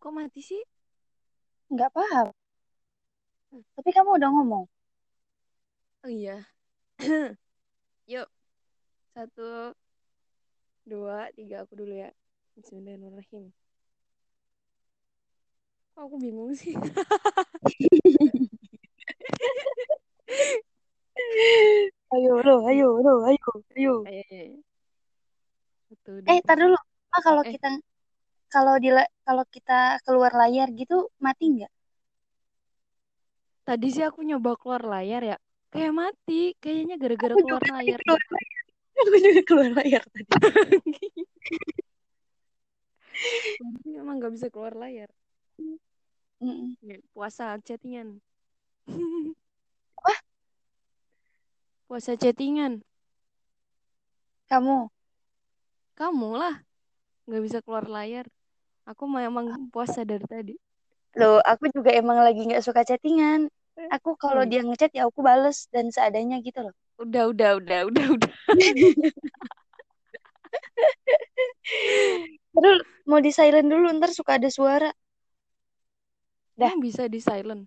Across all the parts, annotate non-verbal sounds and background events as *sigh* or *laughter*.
Kok mati sih? Nggak paham. Tapi kamu udah ngomong. Oh iya. *clears throat* Yuk. Satu, dua, tiga. Aku dulu ya. Bismillahirrahmanirrahim. Kok aku bingung sih? *laughs* Ayo, lo, ayo, lo, ayo, ayo. Ayo, ayo. Satu, Eh, tar dulu. Ah, kalau Eh. kita kalau di la- kalau kita keluar layar gitu mati nggak? Tadi sih aku nyoba keluar layar ya. Kayak mati. Kayaknya gara-gara keluar layar. *laughs* keluar layar. Aku juga keluar layar tadi. Berarti emang nggak bisa keluar layar. Ya, Puasa chattingan. Apa? Puasa chattingan. Kamu? Kamu lah. Nggak bisa keluar layar. Aku memang puasa dari tadi. Loh, aku juga emang lagi nggak suka chattingan. Aku kalau Hmm. dia ngechat ya aku bales dan seadanya gitu loh. Udah, udah, udah, udah, udah. *laughs* Terus mau di silent dulu ntar suka ada suara. Dah. Emang bisa di silent.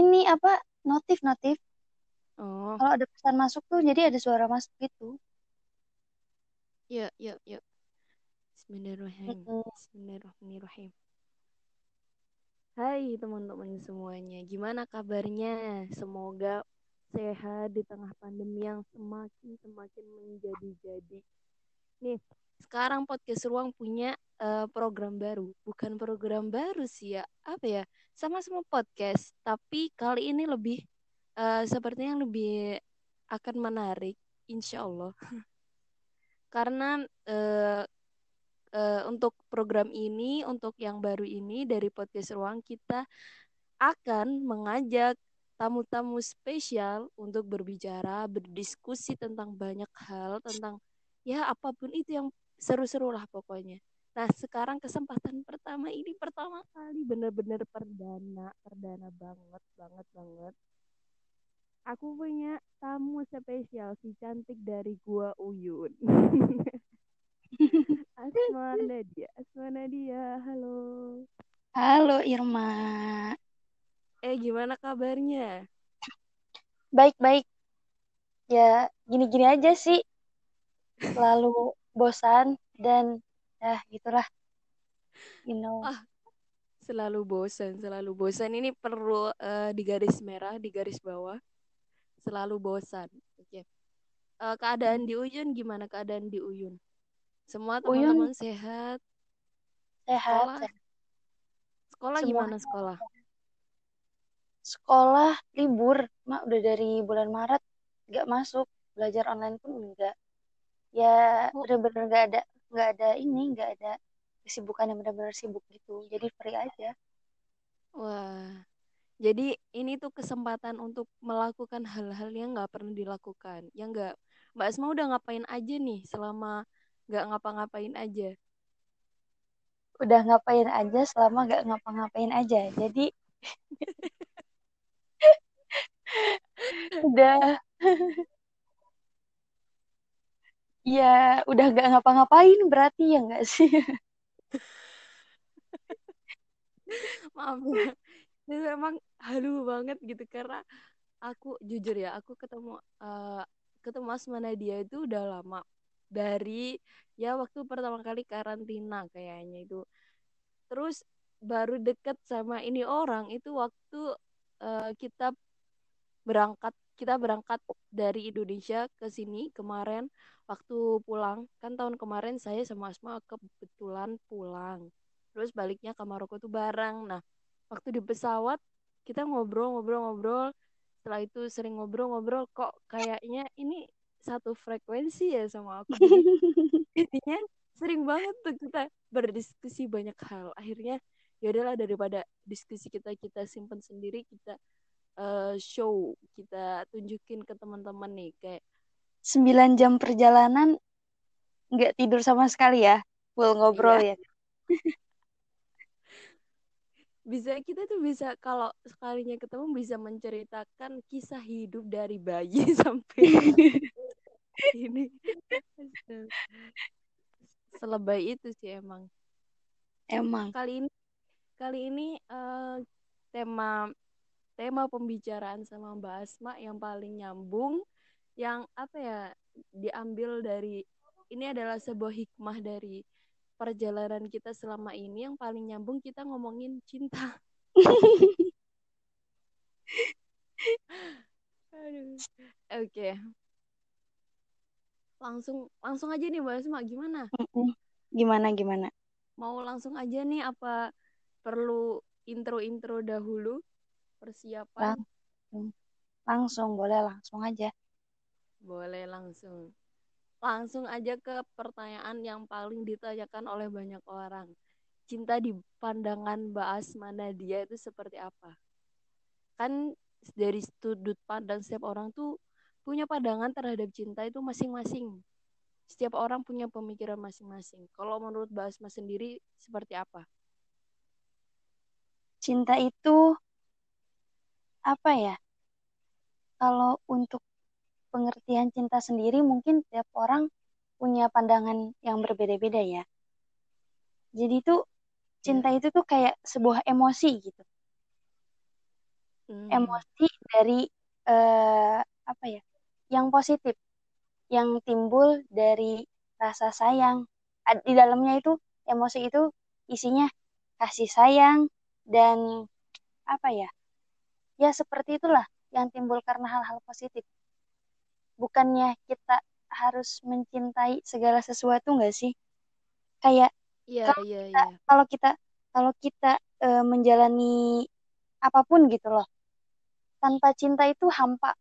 Ini apa? Notif notif. Oh, Kalau ada pesan masuk tuh jadi ada suara masuk gitu. ya, ya, ya. Bismillahirrahmanirrahim. Bismillahirrahmanirrahim. Hai teman-teman semuanya, gimana kabarnya? Semoga sehat di tengah pandemi yang semakin semakin menjadi-jadi. Nih, sekarang podcast Ruang punya eh, program baru, bukan program baru sih ya, apa ya? Sama-sama podcast, tapi kali ini lebih eh, sepertinya lebih akan menarik, insya Allah. *laughs* Karena eh, eh, untuk program ini, untuk yang baru ini dari podcast Ruang kita akan mengajak tamu-tamu spesial untuk berbicara, berdiskusi tentang banyak hal, tentang ya apa pun itu yang seru-seru lah pokoknya. Nah, sekarang kesempatan pertama ini pertama kali bener-bener perdana, perdana banget, banget, banget. Aku punya tamu spesial si cantik dari gua Uyun. *laughs* *laughs* Asma Nadia, *laughs* Asma Nadia, halo. Halo Irma. Eh, gimana kabarnya? Baik-baik. Ya, gini-gini aja sih. Selalu bosan dan ya gitulah. You know. Ah. Selalu bosan, selalu bosan. Ini perlu eh, di garis merah, di garis bawah. Selalu bosan. Oke. Eh, keadaan di Uyun gimana keadaan di Uyun? Semua Uyun teman-teman sehat? sehat. Sekolah? sehat. Sekolah Semua gimana sekolah? sekolah libur. Mak udah dari bulan Maret nggak masuk. Belajar online pun enggak. Ya Oh. bener-bener nggak ada nggak ada ini nggak ada kesibukan yang benar-benar sibuk gitu. Jadi free aja. Wah. Jadi ini tuh kesempatan untuk melakukan hal-hal yang nggak pernah dilakukan. Yang nggak, Mbak Asma udah ngapain aja nih selama nggak ngapa-ngapain aja? Udah ngapain aja selama nggak ngapa-ngapain aja. Jadi *laughs* udah ya udah nggak ngapa-ngapain berarti ya nggak sih? Maaf ya. Itu emang halu banget gitu karena aku jujur ya, aku ketemu eh, ketemu Asma Nadia itu udah lama dari ya waktu pertama kali karantina kayaknya itu. Terus baru deket sama ini orang itu waktu eh, kita berangkat kita berangkat dari Indonesia ke sini kemarin waktu pulang. Kan tahun kemarin saya sama Asma kebetulan pulang. Terus baliknya ke Maroko tuh bareng. Nah waktu di pesawat kita ngobrol-ngobrol-ngobrol setelah itu sering ngobrol-ngobrol kok kayaknya ini satu frekuensi ya sama aku *laughs* intinya sering banget tuh kita berdiskusi banyak hal akhirnya ya udahlah daripada diskusi kita kita simpan sendiri kita eh, show kita tunjukin ke teman-teman nih kayak 9 jam perjalanan nggak tidur sama sekali ya. Full ngobrol ya. *laughs* bisa kita tuh bisa kalau sekalinya ketemu bisa menceritakan kisah hidup dari bayi *laughs* sampai *laughs* ini selebay itu sih emang emang kali ini kali ini uh, tema tema pembicaraan sama Mbak Asma yang paling nyambung yang apa ya diambil dari ini adalah sebuah hikmah dari perjalanan kita selama ini yang paling nyambung kita ngomongin cinta. *laughs* Oke. Okay. Langsung langsung aja nih Mbak Asma gimana? Gimana gimana? Mau langsung aja nih apa perlu intro-intro dahulu persiapan? Langsung. Langsung boleh langsung aja. Boleh langsung. Langsung aja ke pertanyaan yang paling ditanyakan oleh banyak orang. Cinta di pandangan Mbak Asma Nadia itu seperti apa? Kan dari sudut pandang setiap orang tuh punya pandangan terhadap cinta itu masing-masing. Setiap orang punya pemikiran masing-masing. Kalau menurut Mbak Asma sendiri seperti apa? Cinta itu apa ya? Kalau untuk pengertian cinta sendiri mungkin tiap orang punya pandangan yang berbeda-beda ya. Jadi tuh cinta yeah. itu tuh kayak sebuah emosi gitu. Hmm. Emosi dari uh, apa ya? Yang positif, yang timbul dari rasa sayang. Di dalamnya itu emosi itu isinya kasih sayang dan apa ya? Ya seperti itulah yang timbul karena hal-hal positif bukannya kita harus mencintai segala sesuatu nggak sih kayak yeah, kita, yeah. kalau kita kalau kita e, menjalani apa pun gitu loh tanpa cinta itu hampa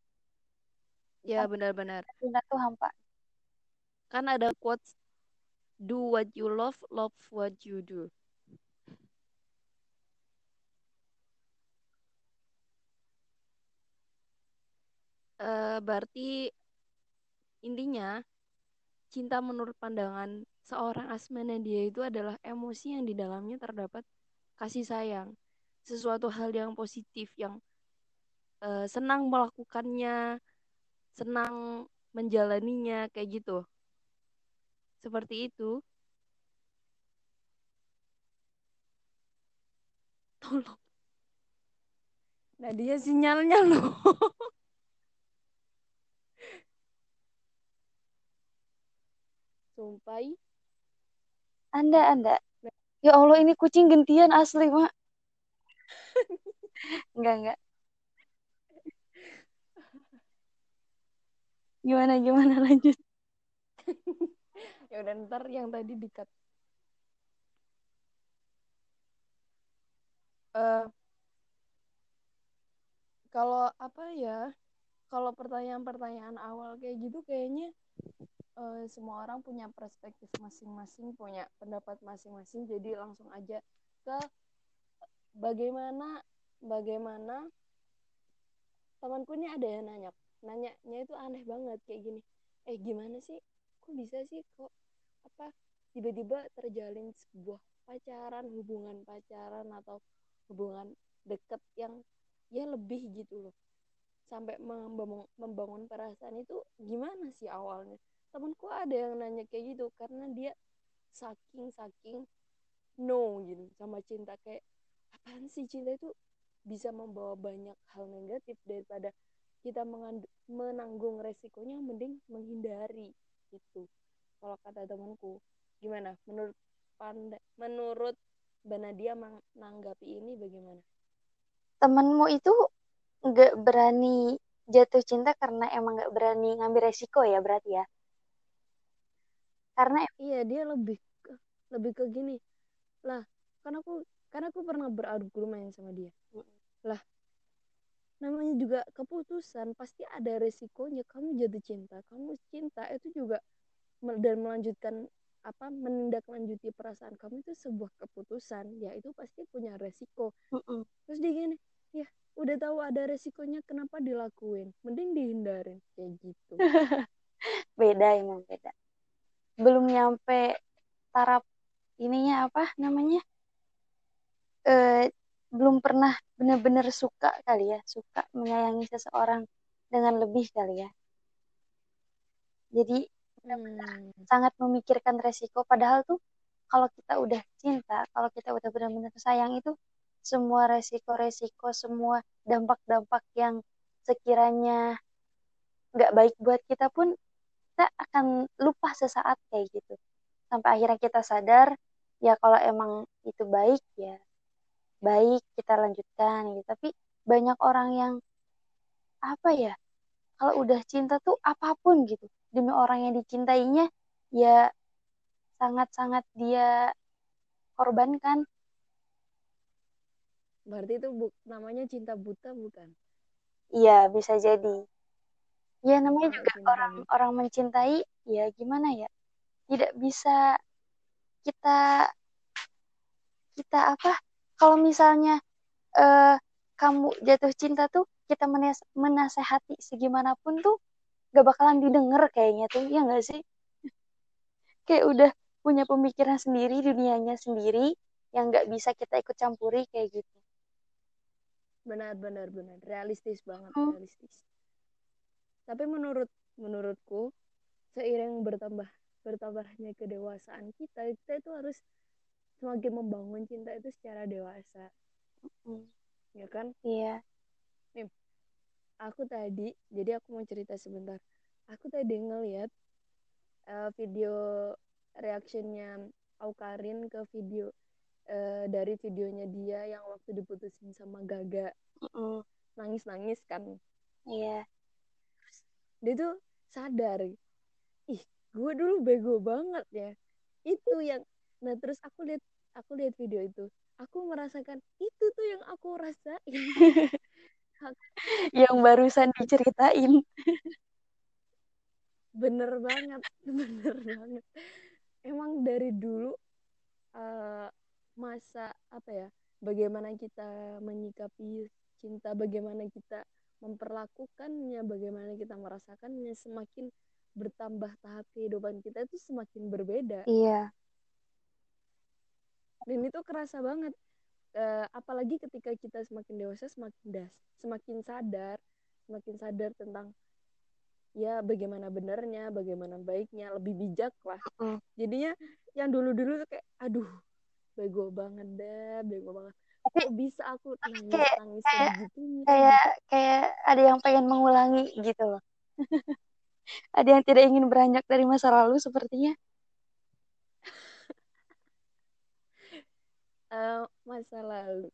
ya benar-benar cinta itu hampa kan ada quotes do what you love love what you do uh, berarti Intinya, cinta menurut pandangan seorang Asmana dia itu adalah emosi yang di dalamnya terdapat kasih sayang. Sesuatu hal yang positif, yang uh, senang melakukannya, senang menjalaninya, kayak gitu. Seperti itu. Tolong. Nah dia sinyalnya loh. Sumpai. Anda, Anda. Ya Allah, ini kucing gentian asli, Mak. *laughs* enggak, enggak. Gimana, gimana *laughs* lanjut? *laughs* ya udah ntar yang tadi dikat. Uh, kalau apa ya? Kalau pertanyaan-pertanyaan awal kayak gitu kayaknya uh, semua orang punya perspektif masing-masing, punya pendapat masing-masing. Jadi langsung aja ke bagaimana bagaimana temanku ini ada yang nanya, nanyanya itu aneh banget kayak gini. Eh gimana sih? Kok bisa sih kok apa tiba-tiba terjalin sebuah pacaran, hubungan pacaran atau hubungan deket yang ya lebih gitu loh sampai membangun, membangun perasaan itu gimana sih awalnya temanku ada yang nanya kayak gitu karena dia saking saking no gitu sama cinta kayak apaan sih cinta itu bisa membawa banyak hal negatif daripada kita menanggung resikonya mending menghindari gitu. Kalau kata temanku gimana? Menurut panda menurut Banadia menanggapi ini bagaimana? Temanmu itu nggak berani jatuh cinta karena emang nggak berani ngambil resiko ya berarti ya? Karena iya dia lebih ke, lebih ke gini. Lah karena aku karena aku pernah berargumen sama dia. Lah namanya juga keputusan pasti ada resikonya. Kamu jatuh cinta kamu cinta itu juga dan melanjutkan apa menindaklanjuti perasaan kamu itu sebuah keputusan. Ya itu pasti punya resiko. Uh -uh. terus dia gini ya udah tahu ada resikonya kenapa dilakuin? Mending dihindarin. Kayak gitu. *laughs* Beda emang beda. Belum nyampe taraf ininya apa namanya? E, belum pernah benar-benar suka kali ya suka menyayangi seseorang dengan lebih kali ya. Jadi hmm. sangat memikirkan resiko. Padahal tuh kalau kita udah cinta kalau kita udah benar-benar sayang itu semua resiko-resiko semua dampak-dampak yang sekiranya nggak baik buat kita pun kita akan lupa sesaat kayak gitu. Sampai akhirnya kita sadar ya kalau emang itu baik ya baik kita lanjutkan gitu. Tapi banyak orang yang apa ya kalau udah cinta tuh apa pun gitu. Demi orang yang dicintainya ya sangat-sangat dia korbankan. Berarti itu bu namanya cinta buta bukan? Iya bisa jadi. Ya namanya Kalau juga cinta orang buta. orang mencintai ya gimana ya tidak bisa kita kita apa kalau misalnya eh, kamu jatuh cinta tuh kita menas- menasehati segimanapun tuh gak bakalan didengar kayaknya tuh ya nggak sih? *laughs* Kayak udah punya pemikiran sendiri dunianya sendiri yang nggak bisa kita ikut campuri kayak gitu. Benar benar benar. Realistis banget Hmm. realistis. Tapi menurut menurutku seiring bertambah bertambahnya kedewasaan kita kita itu harus semakin membangun cinta itu secara dewasa. Hmm, ya kan? Iya. Aku tadi jadi aku mau cerita sebentar. Aku tadi ngeliat eh, video reactionnya Aukarin ke video eh, dari videonya dia yang waktu diputusin sama Gaga. Mm-mm, nangis-nangis kan? Iya. Dia tuh sadar ih gue dulu bego banget ya. Itu yang nah terus aku lihat aku lihat video itu aku merasakan itu tuh yang aku rasain. Yang barusan diceritain. Bener banget bener banget. Emang dari dulu eh, masa apa ya bagaimana kita menyikapi cinta bagaimana kita memperlakukannya bagaimana kita merasakannya semakin bertambah tahap kehidupan kita itu semakin berbeda. Iya dan itu kerasa banget. Eh, apalagi ketika kita semakin dewasa semakin das semakin sadar semakin sadar tentang ya bagaimana benernya bagaimana baiknya lebih bijak lah. Mm. jadinya yang dulu dulu tuh kayak aduh bego banget deh bego banget. Tapi kok bisa aku nangis kayak- nangis kayak- sebegitunya kayak kayak ada yang pengen mengulangi gitu loh. *laughs* Ada yang tidak ingin beranjak dari masa lalu sepertinya Eh, masa lalu.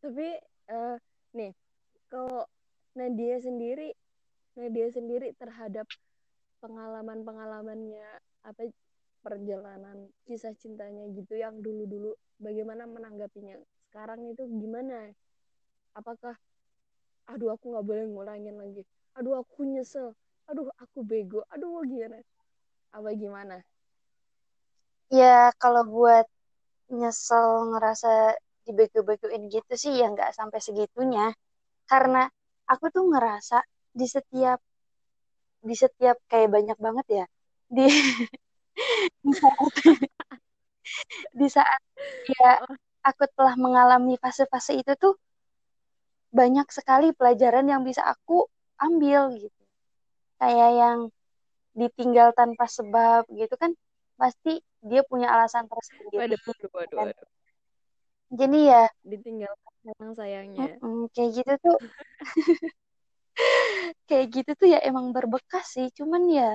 Tapi eh, nih kalau Nadia sendiri Nadia sendiri terhadap pengalaman-pengalamannya apa perjalanan kisah cintanya gitu yang dulu-dulu bagaimana menanggapinya? Sekarang itu gimana? Apakah aduh aku nggak boleh ngulangin lagi. Aduh aku nyesel. Aduh aku bego. Aduh gimana? Apa gimana? Ya kalau buat nyesel ngerasa dibego-begoin gitu sih ya nggak sampai segitunya. Karena aku tuh ngerasa di setiap di setiap kayak banyak banget ya di *laughs* di saat *laughs* di saat ya aku telah mengalami fase-fase itu tuh banyak sekali pelajaran yang bisa aku ambil gitu. Kayak yang ditinggal tanpa sebab gitu kan pasti dia punya alasan tersendiri. Waduh waduh waduh, waduh. jadi ya ditinggal sayang sayangnya. Kayak gitu tuh. *laughs* Kayak gitu tuh ya emang berbekas sih cuman ya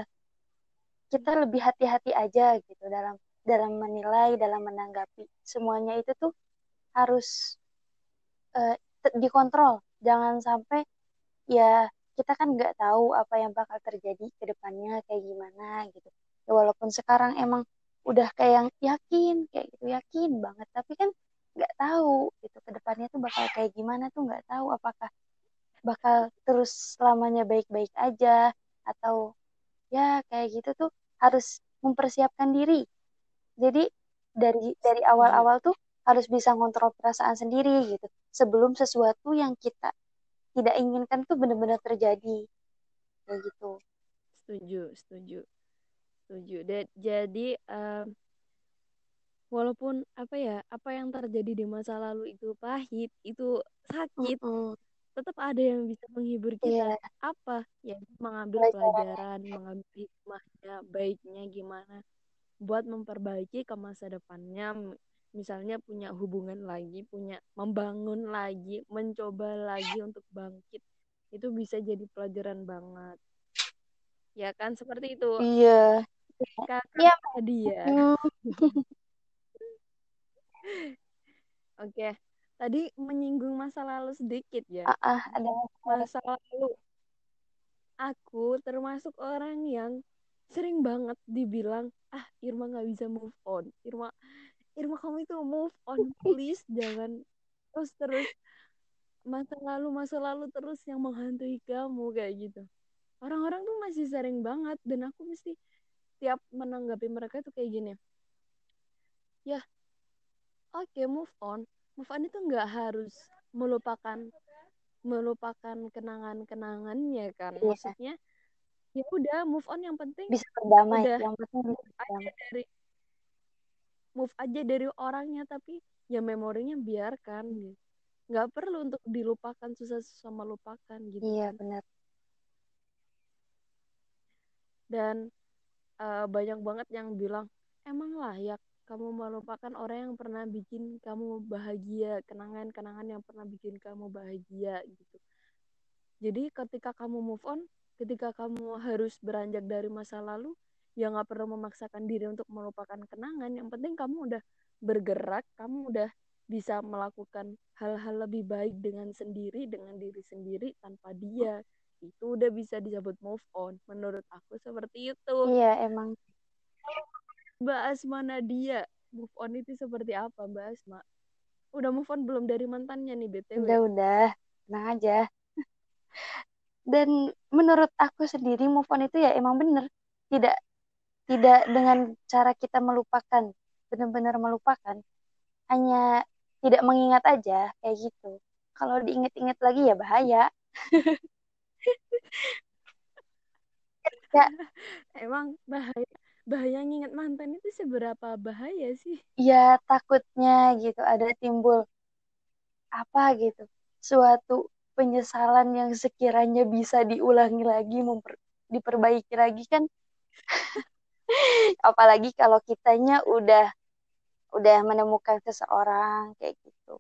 kita lebih hati-hati aja gitu dalam dalam menilai dalam menanggapi. Semuanya itu tuh harus te- dikontrol. Jangan sampai ya kita kan nggak tahu apa yang bakal terjadi ke depannya kayak gimana gitu. Ya walaupun sekarang emang udah kayak yang yakin kayak gitu yakin banget. Tapi kan nggak tahu gitu ke depannya tuh bakal kayak gimana tuh nggak tahu apakah bakal terus selamanya baik-baik aja atau ya kayak gitu tuh harus mempersiapkan diri. Jadi dari dari awal-awal tuh harus bisa ngontrol perasaan sendiri gitu sebelum sesuatu yang kita tidak inginkan tuh benar-benar terjadi. Kayak gitu. Setuju setuju setuju. Da- jadi em, walaupun apa ya apa yang terjadi di masa lalu itu pahit itu sakit Mm-mm. tetap ada yang bisa menghibur kita. Iya. apa? Ya mengambil Pelajaran. pelajaran mengambil hikmahnya baiknya gimana buat memperbaiki ke masa depannya. Misalnya punya hubungan lagi punya membangun lagi mencoba lagi untuk bangkit itu bisa jadi pelajaran banget. Ya kan? Seperti itu. Iya kakak iya dia Hmm, *laughs* oke tadi menyinggung masa lalu sedikit ya. Ah, ah, ada masa lalu. Aku termasuk orang yang sering banget dibilang ah Irma nggak bisa move on. Irma Irma kamu itu move on please. *laughs* Jangan terus terus. Masa lalu masa lalu terus yang menghantui kamu kayak gitu. Orang-orang tuh masih sering banget dan aku mesti tiap menanggapi mereka tuh kayak gini. Ya oke okay, move on. Move on itu nggak harus melupakan melupakan kenangan-kenangannya kan. Iya. maksudnya ya udah move on. Yang penting bisa berdamai. udah yang penting move aja dari move aja dari orangnya tapi ya memorinya biarkan gitu. Nggak perlu untuk dilupakan susah susah melupakan gitu iya kan. benar. Dan uh, banyak banget yang bilang emang layak kamu melupakan orang yang pernah bikin kamu bahagia kenangan-kenangan yang pernah bikin kamu bahagia gitu. Jadi ketika kamu move on ketika kamu harus beranjak dari masa lalu ya nggak perlu memaksakan diri untuk melupakan kenangan. Yang penting kamu udah bergerak kamu udah bisa melakukan hal-hal lebih baik dengan sendiri dengan diri sendiri tanpa dia itu udah bisa disebut move on menurut aku seperti itu. Iya emang. Mbak Asma Nadia move on itu seperti apa Mbak Asma? Udah move on belum dari mantannya nih btw udah udah. Tenang aja. *laughs* Dan menurut aku sendiri move on itu ya emang bener. Tidak tidak dengan cara kita melupakan benar-benar melupakan. Hanya tidak mengingat aja kayak gitu. Kalau diingat-ingat lagi ya bahaya *laughs* ya. *laughs* Emang bahaya bahaya nginget mantan itu seberapa bahaya sih? Ya takutnya gitu ada timbul apa gitu suatu penyesalan yang sekiranya bisa diulangi lagi memper, diperbaiki lagi kan. *laughs* Apalagi kalau kitanya udah udah menemukan seseorang kayak gitu.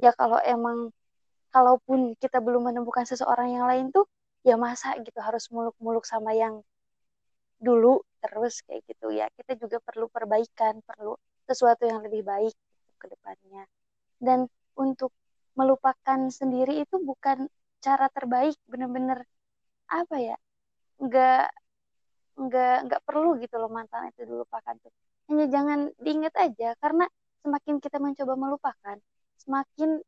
Ya kalau emang kalaupun kita belum menemukan seseorang yang lain tuh ya masa gitu harus muluk-muluk sama yang dulu terus kayak gitu. Ya kita juga perlu perbaikan perlu sesuatu yang lebih baik gitu ke depannya. Dan untuk melupakan sendiri itu bukan cara terbaik bener-bener apa ya nggak nggak nggak perlu gitu loh mantan itu dilupakan tuh. Hanya jangan diingat aja karena semakin kita mencoba melupakan semakin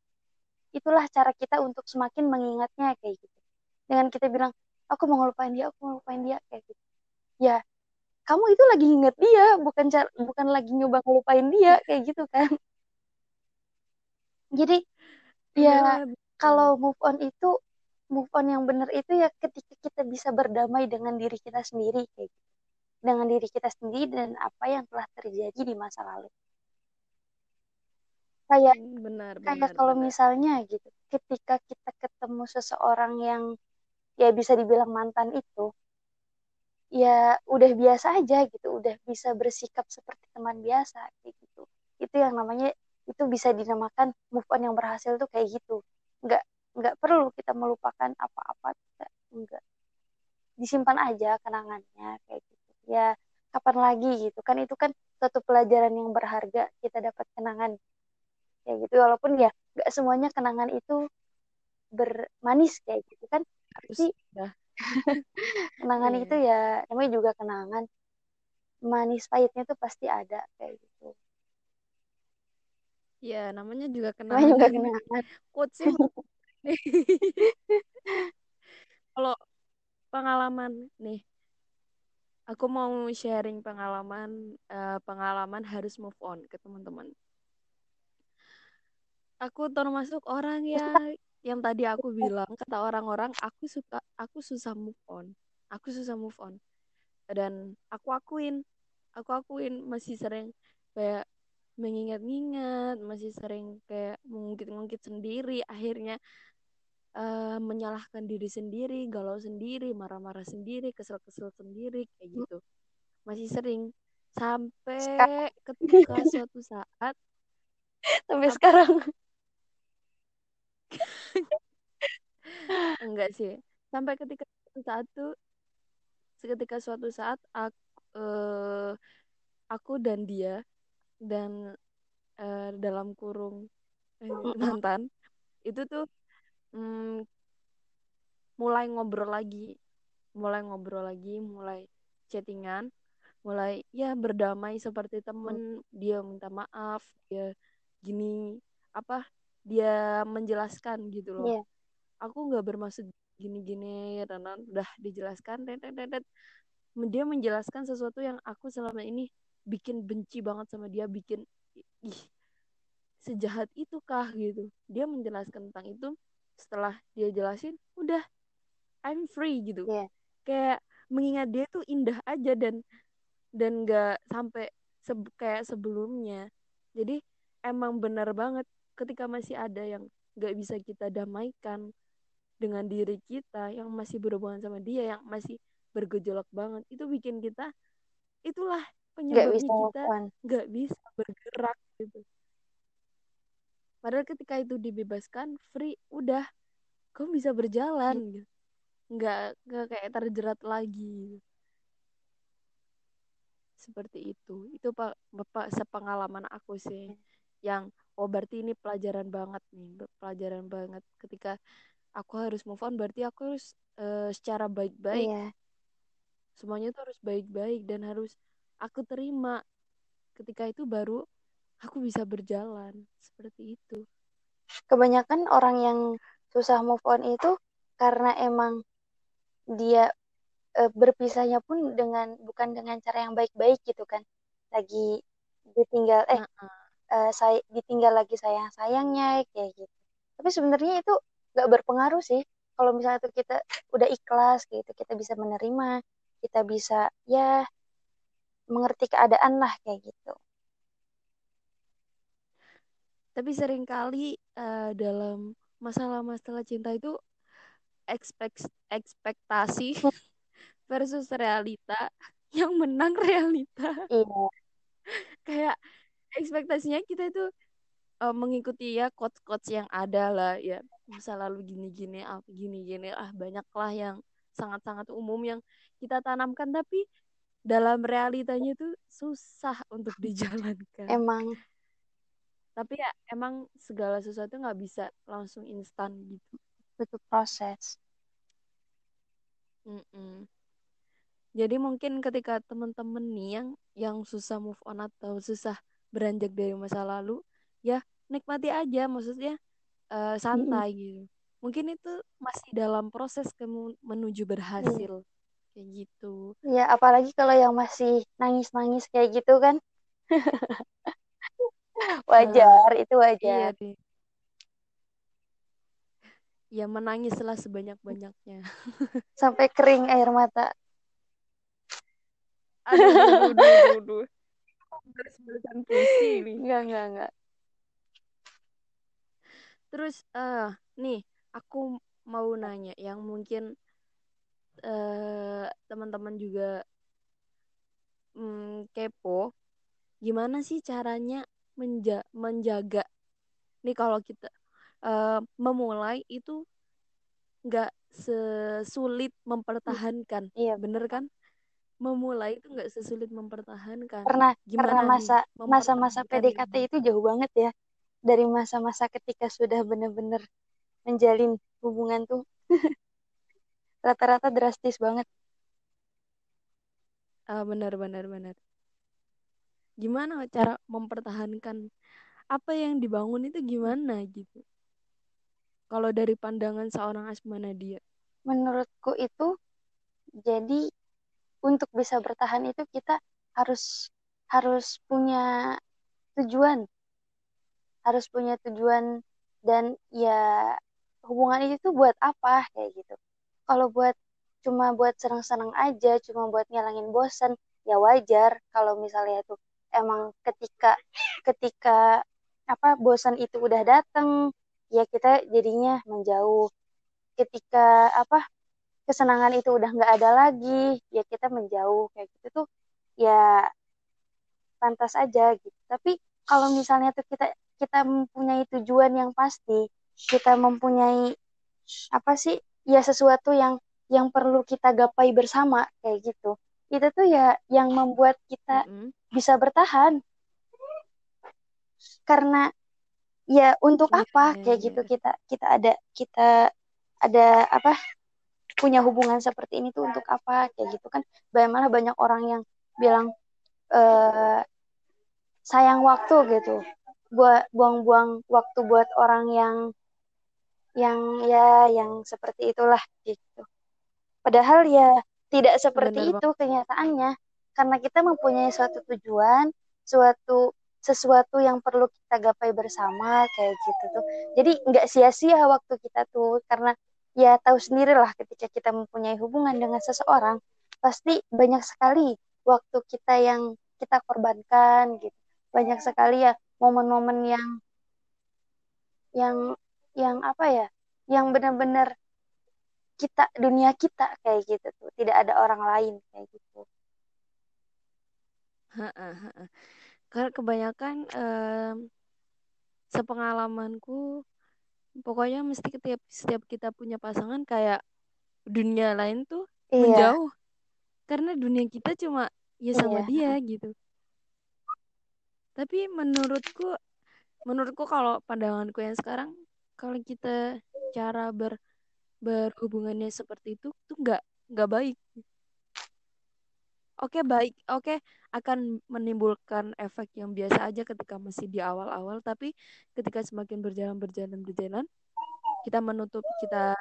itulah cara kita untuk semakin mengingatnya kayak gitu. Dengan kita bilang aku mau ngelupain dia aku mau ngelupain dia kayak gitu. Ya kamu itu lagi inget dia bukan cara, bukan lagi nyoba ngelupain dia kayak gitu kan. Jadi ya kalau move on itu move on yang benar itu ya ketika kita bisa berdamai dengan diri kita sendiri kayak gitu. Dengan diri kita sendiri dan apa yang telah terjadi di masa lalu. Kayak benar, kayak benar, kalau benar. misalnya gitu, ketika kita ketemu seseorang yang ya bisa dibilang mantan itu, ya udah biasa aja gitu, udah bisa bersikap seperti teman biasa kayak gitu. Itu yang namanya itu bisa dinamakan move on yang berhasil tuh kayak gitu. Nggak nggak perlu kita melupakan apa-apa, enggak. Disimpan aja kenangannya kayak gitu ya kapan lagi gitu kan itu kan suatu pelajaran yang berharga kita dapat kenangan kayak gitu. Walaupun ya nggak semuanya kenangan itu bermanis kayak gitu kan tapi *laughs* kenangan yeah. itu ya namanya juga kenangan. Manis pahitnya tuh pasti ada kayak gitu. Ya *laughs* namanya juga kenangan namanya juga kenangan. quotesnya *laughs* kalau pengalaman nih aku mau sharing pengalaman uh, pengalaman harus move on ke teman-teman. Aku termasuk orang yang *laughs* yang tadi aku bilang kata orang-orang aku suka aku susah move on. Aku susah move on. Dan aku akuin, aku akuin masih sering kayak mengingat-ingat, masih sering kayak mengungkit-ungkit sendiri, akhirnya uh, menyalahkan diri sendiri, galau sendiri, marah-marah sendiri, kesel-kesel sendiri kayak gitu. Masih sering sampai ketika suatu saat *laughs* sampai sekarang enggak sih. Sampai ketika tuh seketika suatu saat aku eh, aku dan dia dan eh, dalam kurung eh, mantan itu tuh mm, mulai ngobrol lagi. Mulai ngobrol lagi mulai chattingan mulai ya berdamai seperti temen. Dia minta maaf dia gini apa dia menjelaskan gitu loh. Iya. aku nggak bermaksud gini-gini dan udah dijelaskan tet. dia menjelaskan sesuatu yang aku selama ini bikin benci banget sama dia bikin ih sejahat itu kah gitu. Dia menjelaskan tentang itu. Setelah dia jelasin udah I'm free gitu. Iya. kayak mengingat dia tuh indah aja dan dan nggak sampai se- kayak sebelumnya. Jadi emang benar banget ketika masih ada yang nggak bisa kita damaikan dengan diri kita yang masih berhubungan sama dia yang masih bergejolak banget itu bikin kita itulah penyebabnya kita nggak bisa bergerak gitu. Padahal ketika itu dibebaskan free udah kamu bisa berjalan gitu. Nggak nggak kayak terjerat lagi. Seperti itu. Itu pak bapak sepengalaman aku sih yang oh berarti ini pelajaran banget nih pelajaran banget. Ketika aku harus move on berarti aku harus eh, secara baik-baik. Iya. Semuanya tuh harus baik-baik dan harus aku terima. Ketika itu baru aku bisa berjalan. Seperti itu. Kebanyakan orang yang susah move on itu karena emang dia eh, berpisahnya pun dengan bukan dengan cara yang baik-baik gitu kan. Lagi ditinggal eh nah eh, saya ditinggal lagi sayang-sayangnya kayak gitu. Tapi sebenarnya itu nggak berpengaruh sih. Kalau misalnya tuh kita udah ikhlas gitu kita bisa menerima kita bisa ya mengerti keadaan lah kayak gitu. Tapi sering kali eh, dalam masalah-masalah cinta itu ekspek ekspektasi *laughs* versus realita yang menang realita. Iya. Kayak ekspektasinya kita itu eh, mengikuti ya quotes-quotes yang ada lah ya. Masa lalu gini-gini ah gini-gini ah banyak lah yang sangat-sangat umum yang kita tanamkan. Tapi dalam realitanya itu susah untuk *laughs* dijalankan. Emang. Tapi ya emang segala sesuatu nggak bisa langsung instan gitu. Butuh proses. Mm-mm. jadi mungkin ketika teman-teman nih yang yang susah move on atau susah beranjak dari masa lalu ya nikmati aja maksudnya eh, santai gitu. Mungkin itu masih dalam proses kamu menuju berhasil kayak gitu. Ya apalagi kalau yang masih nangis-nangis kayak gitu kan. *laughs* Wajar itu iya wajar. deh. Ya menangislah sebanyak-banyaknya. *laughs* Sampai kering air mata. Aduh duh, duh, duh, beres-beresan puisi nih enggak enggak enggak. Terus eh nih aku mau nanya yang mungkin eh teman-teman juga mm, kepo. Gimana sih caranya menja menjaga? Nih kalau kita eh, memulai itu nggak sesulit mempertahankan. Iya. Bener kan memulai itu nggak sesulit mempertahankan. Karena gimana karena masa masa-masa PDKT itu jauh banget ya. Dari masa-masa ketika sudah benar-benar menjalin hubungan tuh. *laughs* Rata-rata drastis banget. Ah, benar benar benar. Gimana cara mempertahankan? Apa yang dibangun itu gimana gitu? Kalau dari pandangan seorang Asma Nadia. Menurutku itu jadi untuk bisa bertahan itu kita harus harus punya tujuan. Harus punya tujuan dan ya hubungan itu buat apa kayak gitu. Kalau buat cuma buat senang-senang aja cuma buat ngilangin bosan ya wajar. Kalau misalnya itu emang ketika ketika apa bosan itu udah datang ya kita jadinya menjauh. Ketika apa kesenangan itu udah nggak ada lagi. Ya kita menjauh. Kayak gitu tuh ya pantas aja gitu. Tapi kalau misalnya tuh kita kita mempunyai tujuan yang pasti kita mempunyai apa sih ya sesuatu yang yang perlu kita gapai bersama kayak gitu. Itu tuh ya yang membuat kita Mm-mm. bisa bertahan. Karena ya untuk Iya, apa? iya, kayak iya. gitu kita kita ada kita ada apa punya hubungan seperti ini tuh untuk apa? Kayak gitu kan. Banyak- malah banyak orang yang bilang eh sayang waktu gitu. Buat buang-buang waktu buat orang yang yang ya yang seperti itulah gitu. Padahal ya tidak seperti Bener itu kenyataannya. Karena kita mempunyai suatu tujuan suatu sesuatu yang perlu kita gapai bersama kayak gitu tuh. Jadi nggak sia-sia waktu kita tuh karena ya tahu sendirilah ketika kita mempunyai hubungan dengan seseorang pasti banyak sekali waktu kita yang kita korbankan gitu. Banyak sekali ya momen-momen yang yang yang apa ya yang benar-benar kita dunia kita kayak gitu tuh. Tidak ada orang lain kayak gitu. Karena kebanyakan em, sepengalamanku pokoknya mesti setiap setiap kita punya pasangan kayak dunia lain tuh iya menjauh karena dunia kita cuma ya sama iya dia gitu. Tapi menurutku menurutku kalau pandanganku yang sekarang kalau kita cara ber berhubungannya seperti itu tuh nggak nggak baik. Oke baik, oke akan menimbulkan efek yang biasa aja ketika masih di awal-awal, tapi ketika semakin berjalan berjalan berjalan, kita menutup kita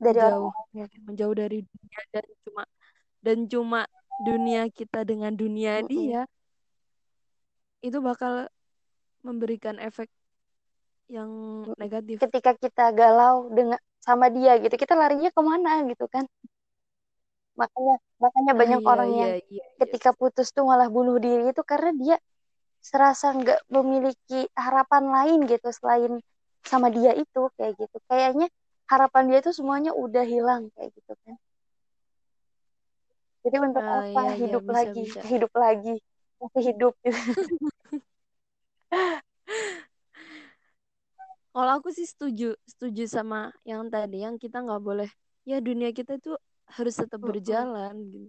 dari menjauh orang menjauh dari dunia dan cuma dan cuma dunia kita dengan dunia Mm-mm. dia itu bakal memberikan efek yang negatif. ketika kita galau dengan sama dia gitu kita larinya ke mana gitu kan makanya makanya Ah banyak iya orang iya yang iya. iya. ketika putus tuh malah bunuh diri itu karena dia serasa nggak memiliki harapan lain gitu selain sama dia itu kayak gitu kayaknya harapan dia tuh semuanya udah hilang kayak gitu kan jadi untuk Ah apa iya iya hidup bisa lagi bisa. hidup lagi masih hidup gitu. *laughs* Kalau aku sih setuju, setuju sama yang tadi, yang kita nggak boleh, ya dunia kita itu harus tetap berjalan gitu.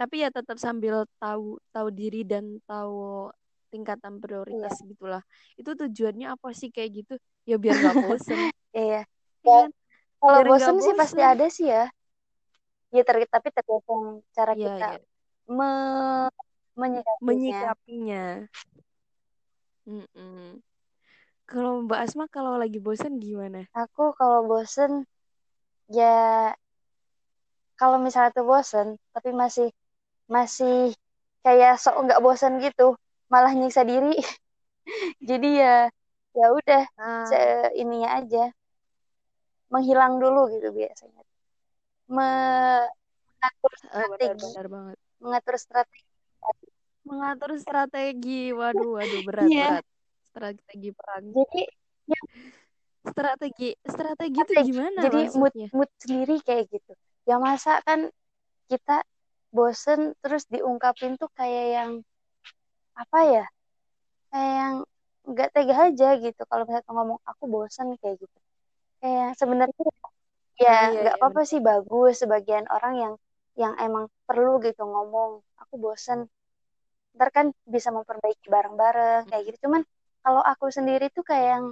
Tapi ya tetap sambil tahu tahu diri dan tahu tingkatan iya prioritas gitulah. Itu tujuannya apa sih kayak gitu? Ya biar nggak *laughs* bosen, iya ya ya kan? kalau bosen sih pasti ada sih ya ya ter tapi tergantung cara Iya kita iya, me menyikapinya menyikapinya. Mm-mm. Kalau Mbak Asma kalau lagi bosen gimana? aku kalau bosen ya kalau misalnya tuh bosen tapi masih masih kayak sok nggak bosen gitu malah nyiksa diri. *laughs* Jadi ya ya udah Ah, se ininya aja. Menghilang dulu gitu biasanya. Me- mengatur ah, strategi. benar-benar banget. mengatur strategi. Mengatur strategi, waduh, waduh, berat, iya. berat. Strategi perang. jadi ya. Strategi, strategi itu gimana jadi mood maksudnya? mood sendiri kayak gitu ya masa kan kita bosen terus diungkapin tuh kayak yang apa ya kayak yang nggak tega aja gitu. Kalau misalnya ngomong aku bosen kayak gitu. Kayak sebenarnya ya Ah iya nggak iya. apa-apa sih bagus sebagian orang yang yang emang perlu gitu ngomong aku bosen. Ntar kan bisa memperbaiki bareng-bareng kayak gitu. Cuman kalau aku sendiri tuh kayak yang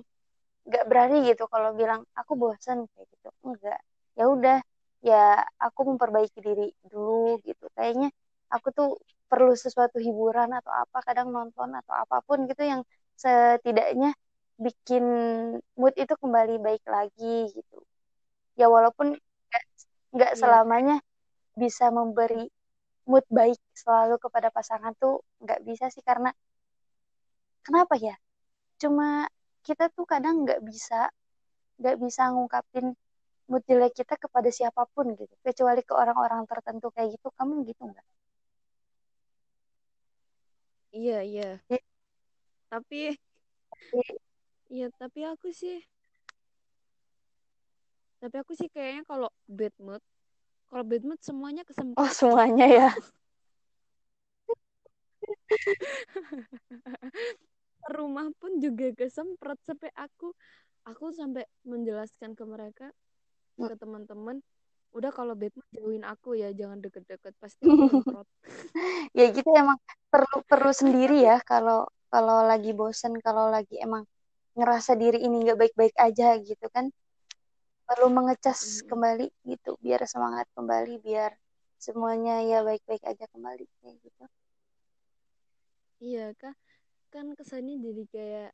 nggak berani gitu kalau bilang aku bosen kayak gitu. Enggak ya udah ya aku memperbaiki diri dulu gitu. Kayaknya aku tuh perlu sesuatu hiburan atau apa kadang nonton atau apa pun gitu yang setidaknya bikin mood itu kembali baik lagi gitu. Ya walaupun nggak Iya, selamanya bisa memberi mood baik selalu kepada pasangan tuh nggak bisa sih karena kenapa ya? Cuma kita tuh kadang nggak bisa nggak bisa ngungkapin mood jelek kita kepada siapa pun gitu kecuali ke orang-orang tertentu kayak gitu kamu gitu nggak iya, iya. Jadi, Tapi, iya, tapi aku sih, tapi aku sih kayaknya kalau bad mood, kalau bad mood semuanya oh kesempatan. semuanya ya *laughs* rumah pun juga kesemprot sampai aku aku sampai menjelaskan ke mereka Hmm. ke teman-teman udah kalau bed mah jauhin aku ya jangan deket-deket pasti *laughs* ya gitu emang perlu perlu sendiri ya kalau kalau lagi bosen kalau lagi emang ngerasa diri ini nggak baik-baik aja gitu kan. Perlu mengecas Mm-mm. kembali gitu biar semangat kembali biar semuanya ya baik-baik aja kembali kayak gitu. Iya kak. Kan kesannya jadi kayak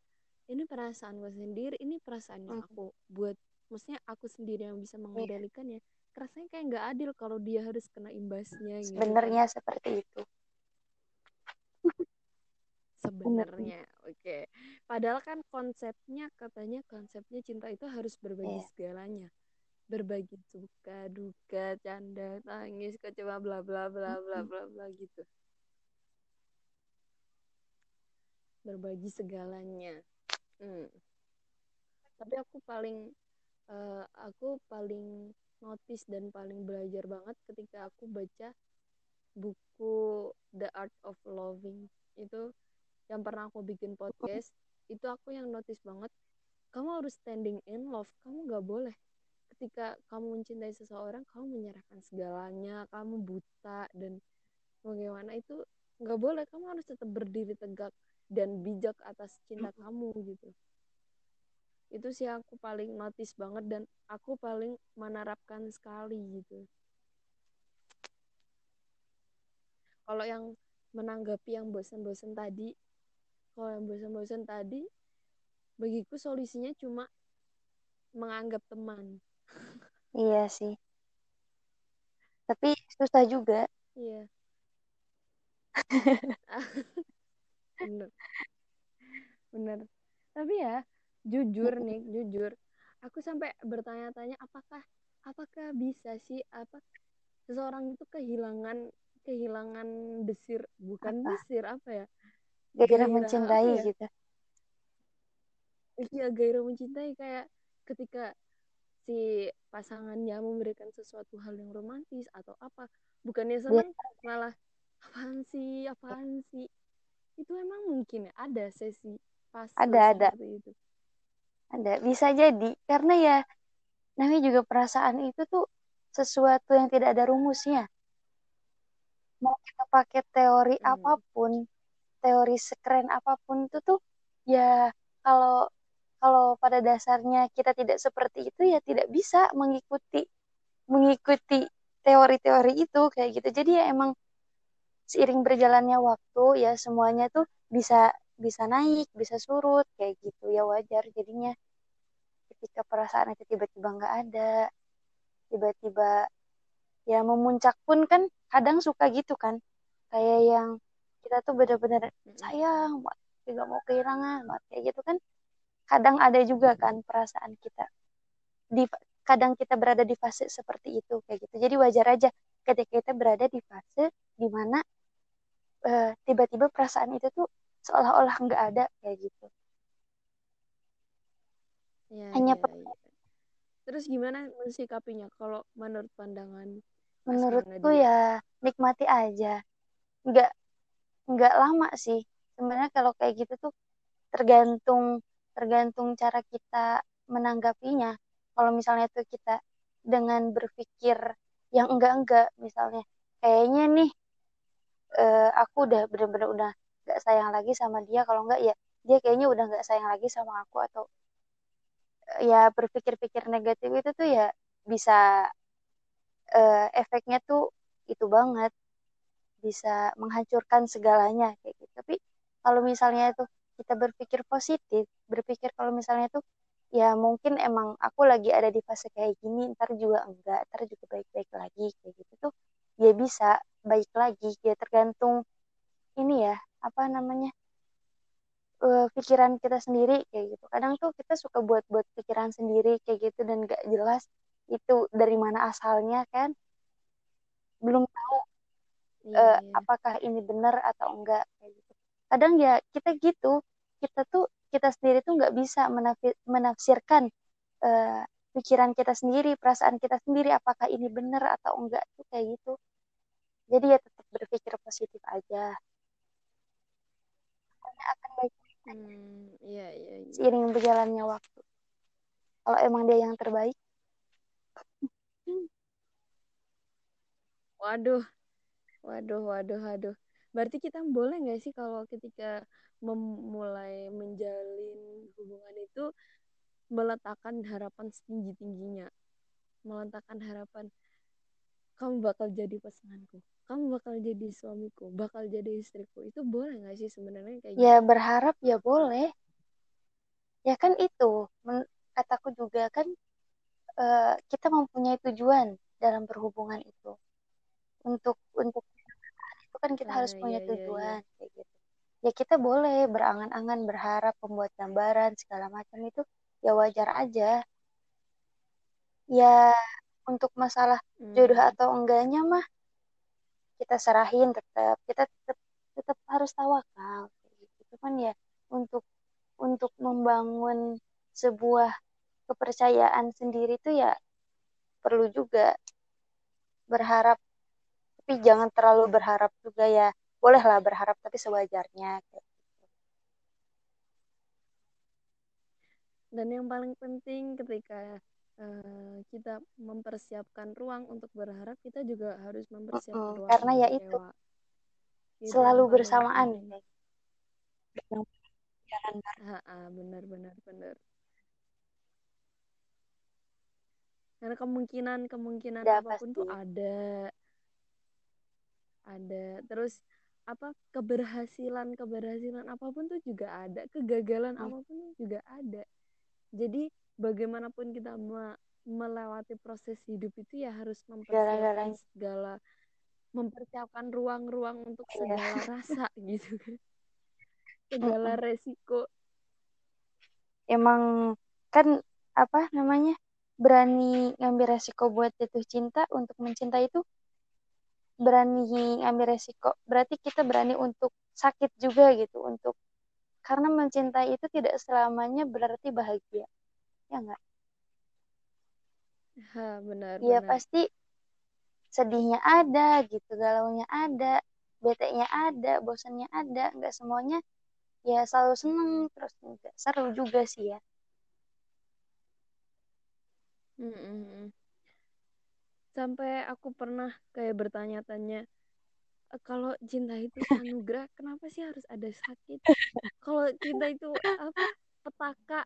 ini perasaan gue sendiri ini perasaannya Hmm, aku buat maksudnya aku sendiri yang bisa iya. mengendalikannya rasanya kayak nggak adil kalau dia harus kena imbasnya gitu. Sebenarnya seperti itu. Sebenarnya oke. Padahal kan konsepnya katanya konsepnya cinta itu harus berbagi Iya. segalanya. Berbagi suka duka canda tangis kecewa bla bla bla bla bla bla gitu. Berbagi segalanya. Hmm. tapi aku paling eh, aku paling notice dan paling belajar banget ketika aku baca buku The Art of Loving. Itu yang pernah aku bikin podcast itu aku yang notice banget kamu harus standing in love kamu nggak boleh. Ketika kamu mencintai seseorang kamu menyerahkan segalanya kamu buta dan bagaimana itu nggak boleh. Kamu harus tetap berdiri tegak dan bijak atas cinta kamu gitu itu sih aku paling notice banget dan aku paling menerapkan sekali gitu. Kalau yang menanggapi yang bosan-bosan tadi kalau yang bosan-bosan tadi bagiku solusinya cuma menganggap teman. *laughs* Iya sih. Tapi susah juga. Iya. *laughs* *laughs* Bener. Bener. Tapi ya jujur nih jujur. Aku sampai bertanya-tanya apakah apakah bisa sih apa seseorang itu kehilangan kehilangan desir? Bukan apa? desir apa ya? Gairah gairah mencintai ya? gitu. Iya gairah mencintai kayak ketika si pasangannya memberikan sesuatu hal yang romantis atau apa bukannya dia seneng malah apaan sih apaan sih? Itu emang mungkin ya ada sesi fase ada ada. itu ada bisa jadi. Karena ya namanya juga perasaan itu tuh sesuatu yang tidak ada rumusnya. Mau kita pakai teori Hmm. apa pun teori sekeren apa pun itu tuh ya kalau kalau pada dasarnya kita tidak seperti itu ya tidak bisa mengikuti mengikuti teori-teori itu kayak gitu. Jadi ya emang seiring berjalannya waktu ya semuanya tuh bisa bisa naik bisa surut kayak gitu. Ya wajar jadinya. Ketika perasaan itu tiba-tiba nggak ada tiba-tiba ya memuncak pun kan kadang suka gitu kan. Kayak yang kita tuh benar-benar sayang tidak mau kehilangan kayak gitu kan. Kadang ada juga kan perasaan kita di kadang kita berada di fase seperti itu kayak gitu. Jadi wajar aja ketika kita berada di fase di mana eh, tiba-tiba perasaan itu tuh seolah-olah nggak ada kayak gitu. Ya hanya ya ya terus gimana mensikapinya kalau menurut pandangan menurutku ya nikmati aja. Nggak nggak lama sih. Sebenarnya kalau kayak gitu tuh tergantung tergantung cara kita menanggapinya. Kalau misalnya tuh kita dengan berpikir yang enggak-enggak misalnya kayaknya nih eh, aku udah bener-bener udah nggak sayang lagi sama dia kalau enggak ya dia kayaknya udah nggak sayang lagi sama aku atau eh, ya berpikir-pikir negatif itu tuh ya bisa eh, efeknya tuh itu banget bisa menghancurkan segalanya kayak gitu. Tapi kalau misalnya itu kita berpikir positif, berpikir kalau misalnya tuh ya mungkin emang aku lagi ada di fase kayak gini, ntar juga enggak, ntar juga baik-baik lagi kayak gitu tuh ya bisa baik lagi. Ya tergantung ini ya apa namanya eh, pikiran kita sendiri kayak gitu. Kadang tuh kita suka buat-buat pikiran sendiri kayak gitu dan gak jelas itu dari mana asalnya kan. Belum tahu iya eh, iya apakah ini benar atau enggak kayak gitu. Kadang ya kita gitu, kita tuh kita sendiri tuh nggak bisa menafsirkan eh, pikiran kita sendiri, perasaan kita sendiri apakah ini benar atau enggak tuh kayak gitu. Jadi ya tetap berpikir positif aja. Hanya akan baik Hmm, iya iya iya. seiring berjalannya waktu. Kalau emang dia yang terbaik, Waduh, waduh, waduh, waduh. Berarti kita boleh nggak sih kalau ketika memulai menjalin hubungan itu meletakkan harapan setinggi tingginya, meletakkan harapan kamu bakal jadi pasanganku, kamu bakal jadi suamiku, bakal jadi istriku. Itu boleh nggak sih sebenarnya kayak ya gitu? berharap ya boleh. Ya kan itu, men- kataku juga kan eh, kita mempunyai tujuan dalam perhubungan itu. Untuk untuk itu kan kita harus Ah, punya iya iya iya. tujuan kayak gitu. Ya kita boleh berangan-angan berharap membuat gambaran segala macam itu ya wajar aja. Ya untuk masalah jodoh Hmm, atau enggaknya mah kita serahin tetap kita tetap tetap harus tawakal gitu. Cuman ya untuk untuk membangun sebuah kepercayaan sendiri itu ya perlu juga berharap tapi jangan terlalu berharap juga ya bolehlah berharap tapi sewajarnya kayak Dan yang paling penting ketika eh, kita mempersiapkan ruang untuk berharap, kita juga harus mempersiapkan ruang karena ya itu. Itu selalu bersamaan jalan Ha, benar benar benar. Karena kemungkinan kemungkinan ada apa pun pasti tuh ada, ada. Terus apa keberhasilan keberhasilan apa pun tuh juga ada, kegagalan Hmm, apa pun juga ada. Jadi bagaimanapun kita me- melewati proses hidup itu ya harus mempersiapkan segala, mempersiapkan ruang-ruang untuk ya segala rasa *laughs* gitu kan, segala resiko. emang kan apa namanya berani ngambil resiko buat jatuh cinta untuk mencintai itu berani ngambil resiko. Berarti kita berani untuk sakit juga gitu untuk karena mencintai itu tidak selamanya berarti bahagia ya enggak Ha, ya benar-benar. pasti sedihnya ada gitu galaunya ada bete-nya ada bosannya ada nggak semuanya ya selalu seneng terus enggak seru juga sih ya Mm, mm, mm. Sampai aku pernah kayak bertanya-tanya, "E, kalau cinta itu anugerah, kenapa sih harus ada sakit? Kalau cinta itu apa? Petaka,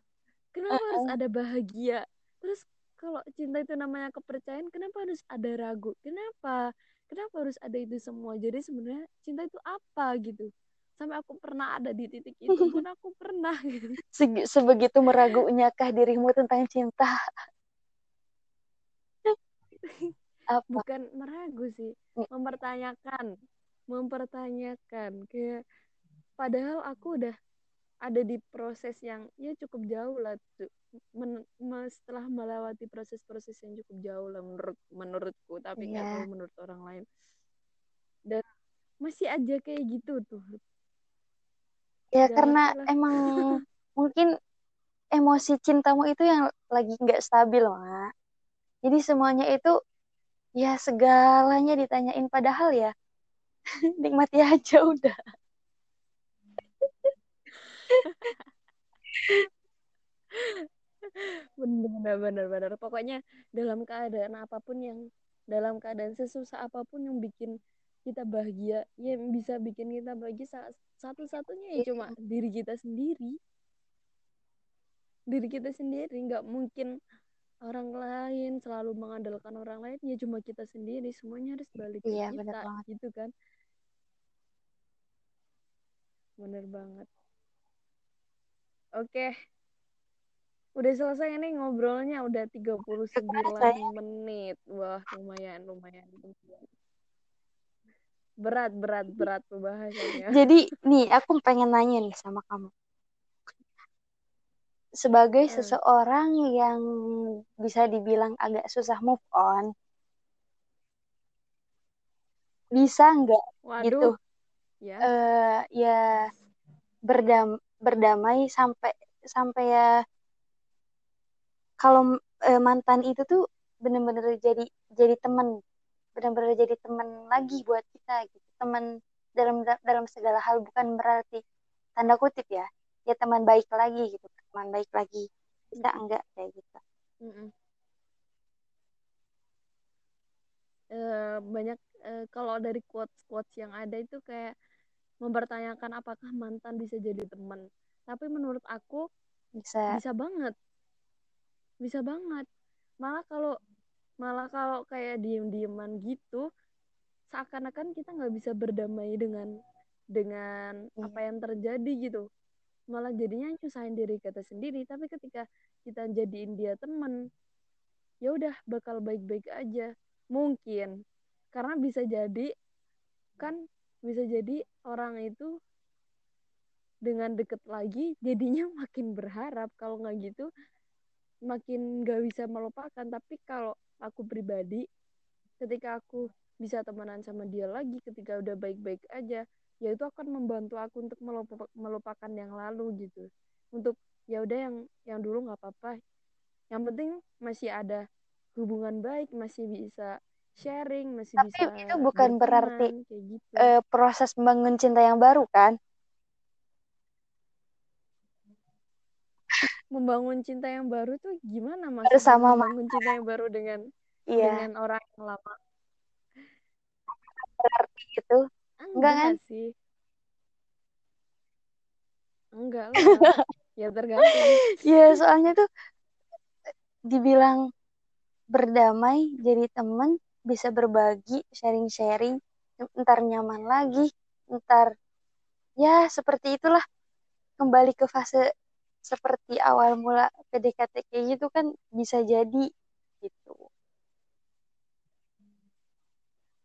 kenapa harus ada bahagia? Terus kalau cinta itu namanya kepercayaan, kenapa harus ada ragu? Kenapa? Kenapa harus ada itu semua? Jadi sebenarnya cinta itu apa gitu? Sampai aku pernah ada di titik itu *laughs* pun aku pernah gitu. Se- sebegitu meragunya kah dirimu tentang cinta *laughs* apa Bukan meragu sih, mempertanyakan, mempertanyakan kayak padahal aku udah ada di proses yang ya cukup jauh lah tuh Men, setelah melewati proses-proses yang cukup jauh lah menurut menurutku tapi nggak tahu Iya, menurut orang lain. Dan masih aja kayak gitu tuh. Ya gak karena lah. emang *laughs* mungkin emosi cintamu itu yang lagi nggak stabil, Mak. Jadi semuanya itu ya segalanya ditanyain padahal ya *laughs* nikmati aja udah. Bener bener bener. Pokoknya dalam keadaan apa pun yang dalam keadaan sesusah apa pun yang bikin kita bahagia yang bisa bikin kita bahagia sa- satu-satunya ya cuma diri kita sendiri. Diri kita sendiri nggak mungkin orang lain selalu mengandalkan orang lain ya cuma kita sendiri. Semuanya harus balik ke Iya, bener kita banget. gitu kan? Bener banget oke. Udah selesai nih ngobrolnya udah 39 Kerasa ya. menit. Wah lumayan lumayan. Berat berat berat pembahasannya. Jadi nih aku pengen nanya nih sama kamu. Sebagai Eh, seseorang yang bisa dibilang agak susah move on, bisa nggak gitu? Ya. Eh ya berdam berdamai sampai sampai ya kalau eh, mantan itu tuh bener-bener jadi jadi teman benar-benar jadi teman lagi buat kita gitu. Teman dalam dalam segala hal bukan berarti tanda kutip ya ya teman baik lagi gitu. Teman baik lagi. Bisa enggak kayak gitu. Mm-mm. Eh, banyak eh, kalau dari quotes quotes yang ada itu kayak mempertanyakan apakah mantan bisa jadi teman. Tapi menurut aku bisa. bisa banget. Bisa banget. Malah kalau malah kalau kayak diem-dieman gitu seakan-akan kita nggak bisa berdamai dengan dengan Iya. apa yang terjadi gitu. Malah jadinya nyusahin diri kita sendiri. Tapi ketika kita jadiin dia teman ya udah bakal baik-baik aja. Mungkin. Karena bisa jadi kan bisa jadi orang itu dengan deket lagi jadinya *laughs* makin berharap. Kalau nggak gitu makin nggak bisa melupakan. Tapi kalau aku pribadi ketika aku bisa temenan sama dia lagi ketika udah baik-baik aja ya itu akan membantu aku untuk melupa- melupakan yang lalu gitu. Untuk ya udah yang yang dulu nggak apa-apa. Yang penting masih ada hubungan baik masih bisa sharing masih Tapi bisa itu bukan berarti, berteman, gitu. Eh, proses membangun cinta yang baru kan? Membangun cinta yang baru tuh gimana maksudnya Bersama membangun cinta yang baru dengan iya. dengan orang yang lama? Berarti gitu? Enggak enggak kan? sih. Enggak lah ya tergantung. *laughs* Ya soalnya tuh dibilang berdamai jadi temen bisa berbagi sharing-sharing ntar nyaman lagi ntar ya seperti itulah kembali ke fase seperti awal mula PDKT kayak gitu kan bisa jadi gitu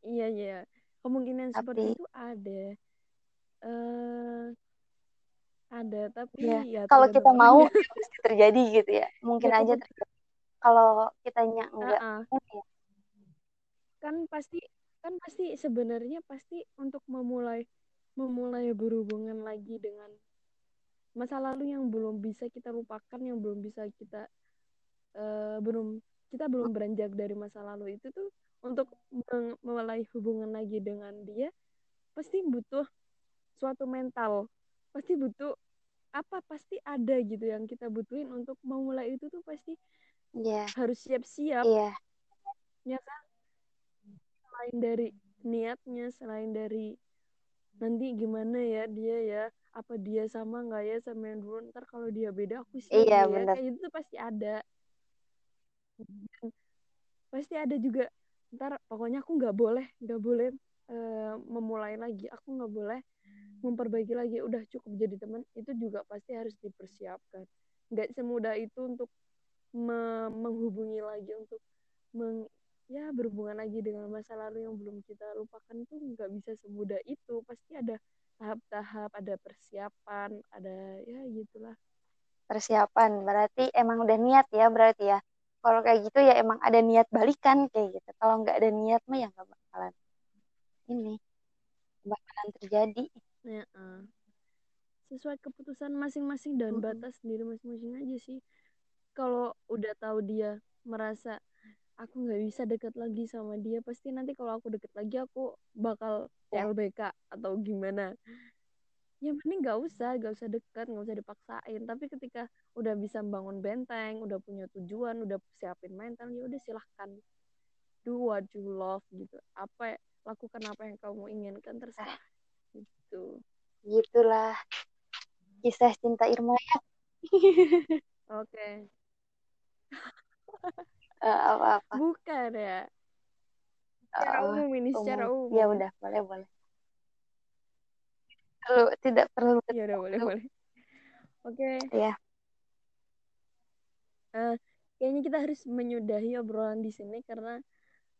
iya iya kemungkinan seperti Tapi- itu ada eh ada tapi Iya. ya kalau kita mau ya pasti terjadi gitu ya mungkin Ya, aja terjadi. kalau kitanya enggak ah. ya. Kan pasti kan pasti sebenarnya pasti untuk memulai memulai berhubungan lagi dengan masa lalu yang belum bisa kita lupakan yang belum bisa kita eh, belum kita belum beranjak dari masa lalu itu tuh untuk memulai hubungan lagi dengan dia pasti butuh suatu mental. Pasti butuh apa pasti ada gitu yang kita butuhin untuk memulai itu tuh pasti Iya, harus siap-siap. Iya, ya kan selain dari niatnya selain dari nanti gimana ya dia ya apa dia sama nggak ya sama yang dulu ntar kalau dia beda aku siap Iya, ya. kayak itu tuh pasti ada. Pasti ada juga. Ntar pokoknya aku nggak boleh nggak boleh eh, memulai lagi. Aku nggak boleh memperbaiki lagi. Udah cukup jadi teman itu juga pasti harus dipersiapkan. Nggak semudah itu untuk me- menghubungi lagi untuk meng ya berhubungan lagi dengan masa lalu yang belum kita lupakan itu nggak bisa semudah itu. Pasti ada tahap-tahap ada persiapan ada ya gitulah. Persiapan berarti emang udah niat ya berarti ya. Kalau kayak gitu ya emang ada niat balikan kayak gitu. Kalau nggak ada niat mah ya nggak bakalan ini bakalan terjadi. Ya eh. sesuai keputusan masing-masing dan Mm-mm. batas sendiri masing-masing aja sih. Kalau udah tahu dia merasa aku nggak bisa deket lagi sama dia pasti nanti kalau aku deket lagi aku bakal Ya. CLBK atau gimana. Ya mending nggak usah nggak usah deket nggak usah dipaksain. Tapi ketika udah bisa bangun benteng udah punya tujuan udah siapin mental ya udah silahkan. Do what you love gitu. Apa lakukan apa yang kamu inginkan terserah. Gitu. Gitulah. Kisah cinta Irma ya *laughs* Eh, apa-apa. Bukan ya? Secara Oh, umum ini secara umum. umum ya udah boleh boleh. Perlu tidak perlu ya udah boleh boleh. Oke. Ya. Eh, kayaknya kita harus menyudahi obrolan di sini karena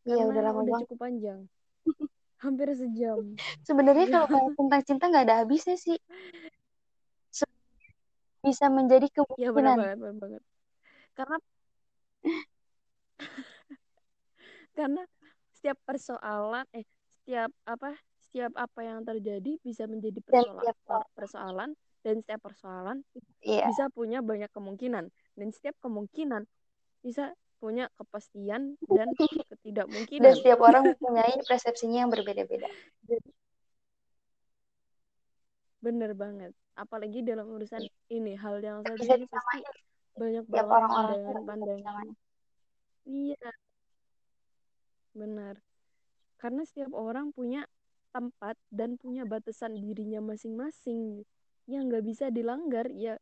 iya karena udah lama udah cukup panjang. *laughs* Hampir sejam. Sebenarnya *laughs* kalau bahas tentang cinta nggak ada habisnya sih. Se- bisa menjadi ya benar kemungkinan. banget benar banget. Karena *laughs* *laughs* karena setiap persoalan eh setiap apa setiap apa yang terjadi bisa menjadi dan persoalan per- persoalan dan setiap persoalan iya. bisa punya banyak kemungkinan. Dan setiap kemungkinan bisa punya kepastian dan *laughs* dan ketidakmungkinan setiap orang mempunyai persepsinya yang berbeda-beda. Bener banget. Apalagi dalam urusan ini hal yang satu ini pasti banyak banget orang-orang pandangan nggak bisa pandangan disamain. Iya. Benar. Karena setiap orang punya tempat dan punya batasan dirinya masing-masing. Yang nggak bisa dilanggar ya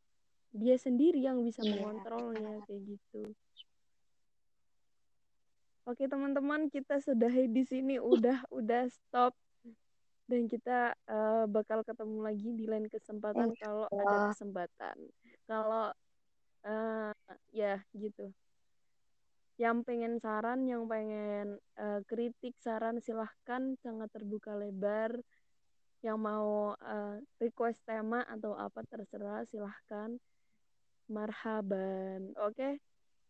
dia sendiri yang bisa Iya, mengontrolnya kayak gitu. Oke teman-teman kita sudahi di sini. Udah udah stop. Dan kita eh, bakal ketemu lagi di lain kesempatan Insya kalau ada kesempatan. Kalau eh, ya gitu yang pengen saran yang pengen eh, kritik saran silahkan. Sangat terbuka lebar. Yang mau eh, request tema atau apa terserah silahkan. Marhaban. Oke?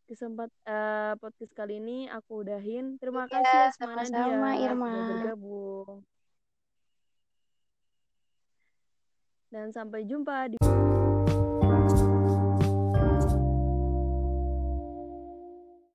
Kesempat eh, podcast kali ini aku udahin. Terima Iya, kasih Asma sama-sama, Nadia Irma. sudah bergabung. Dan sampai jumpa di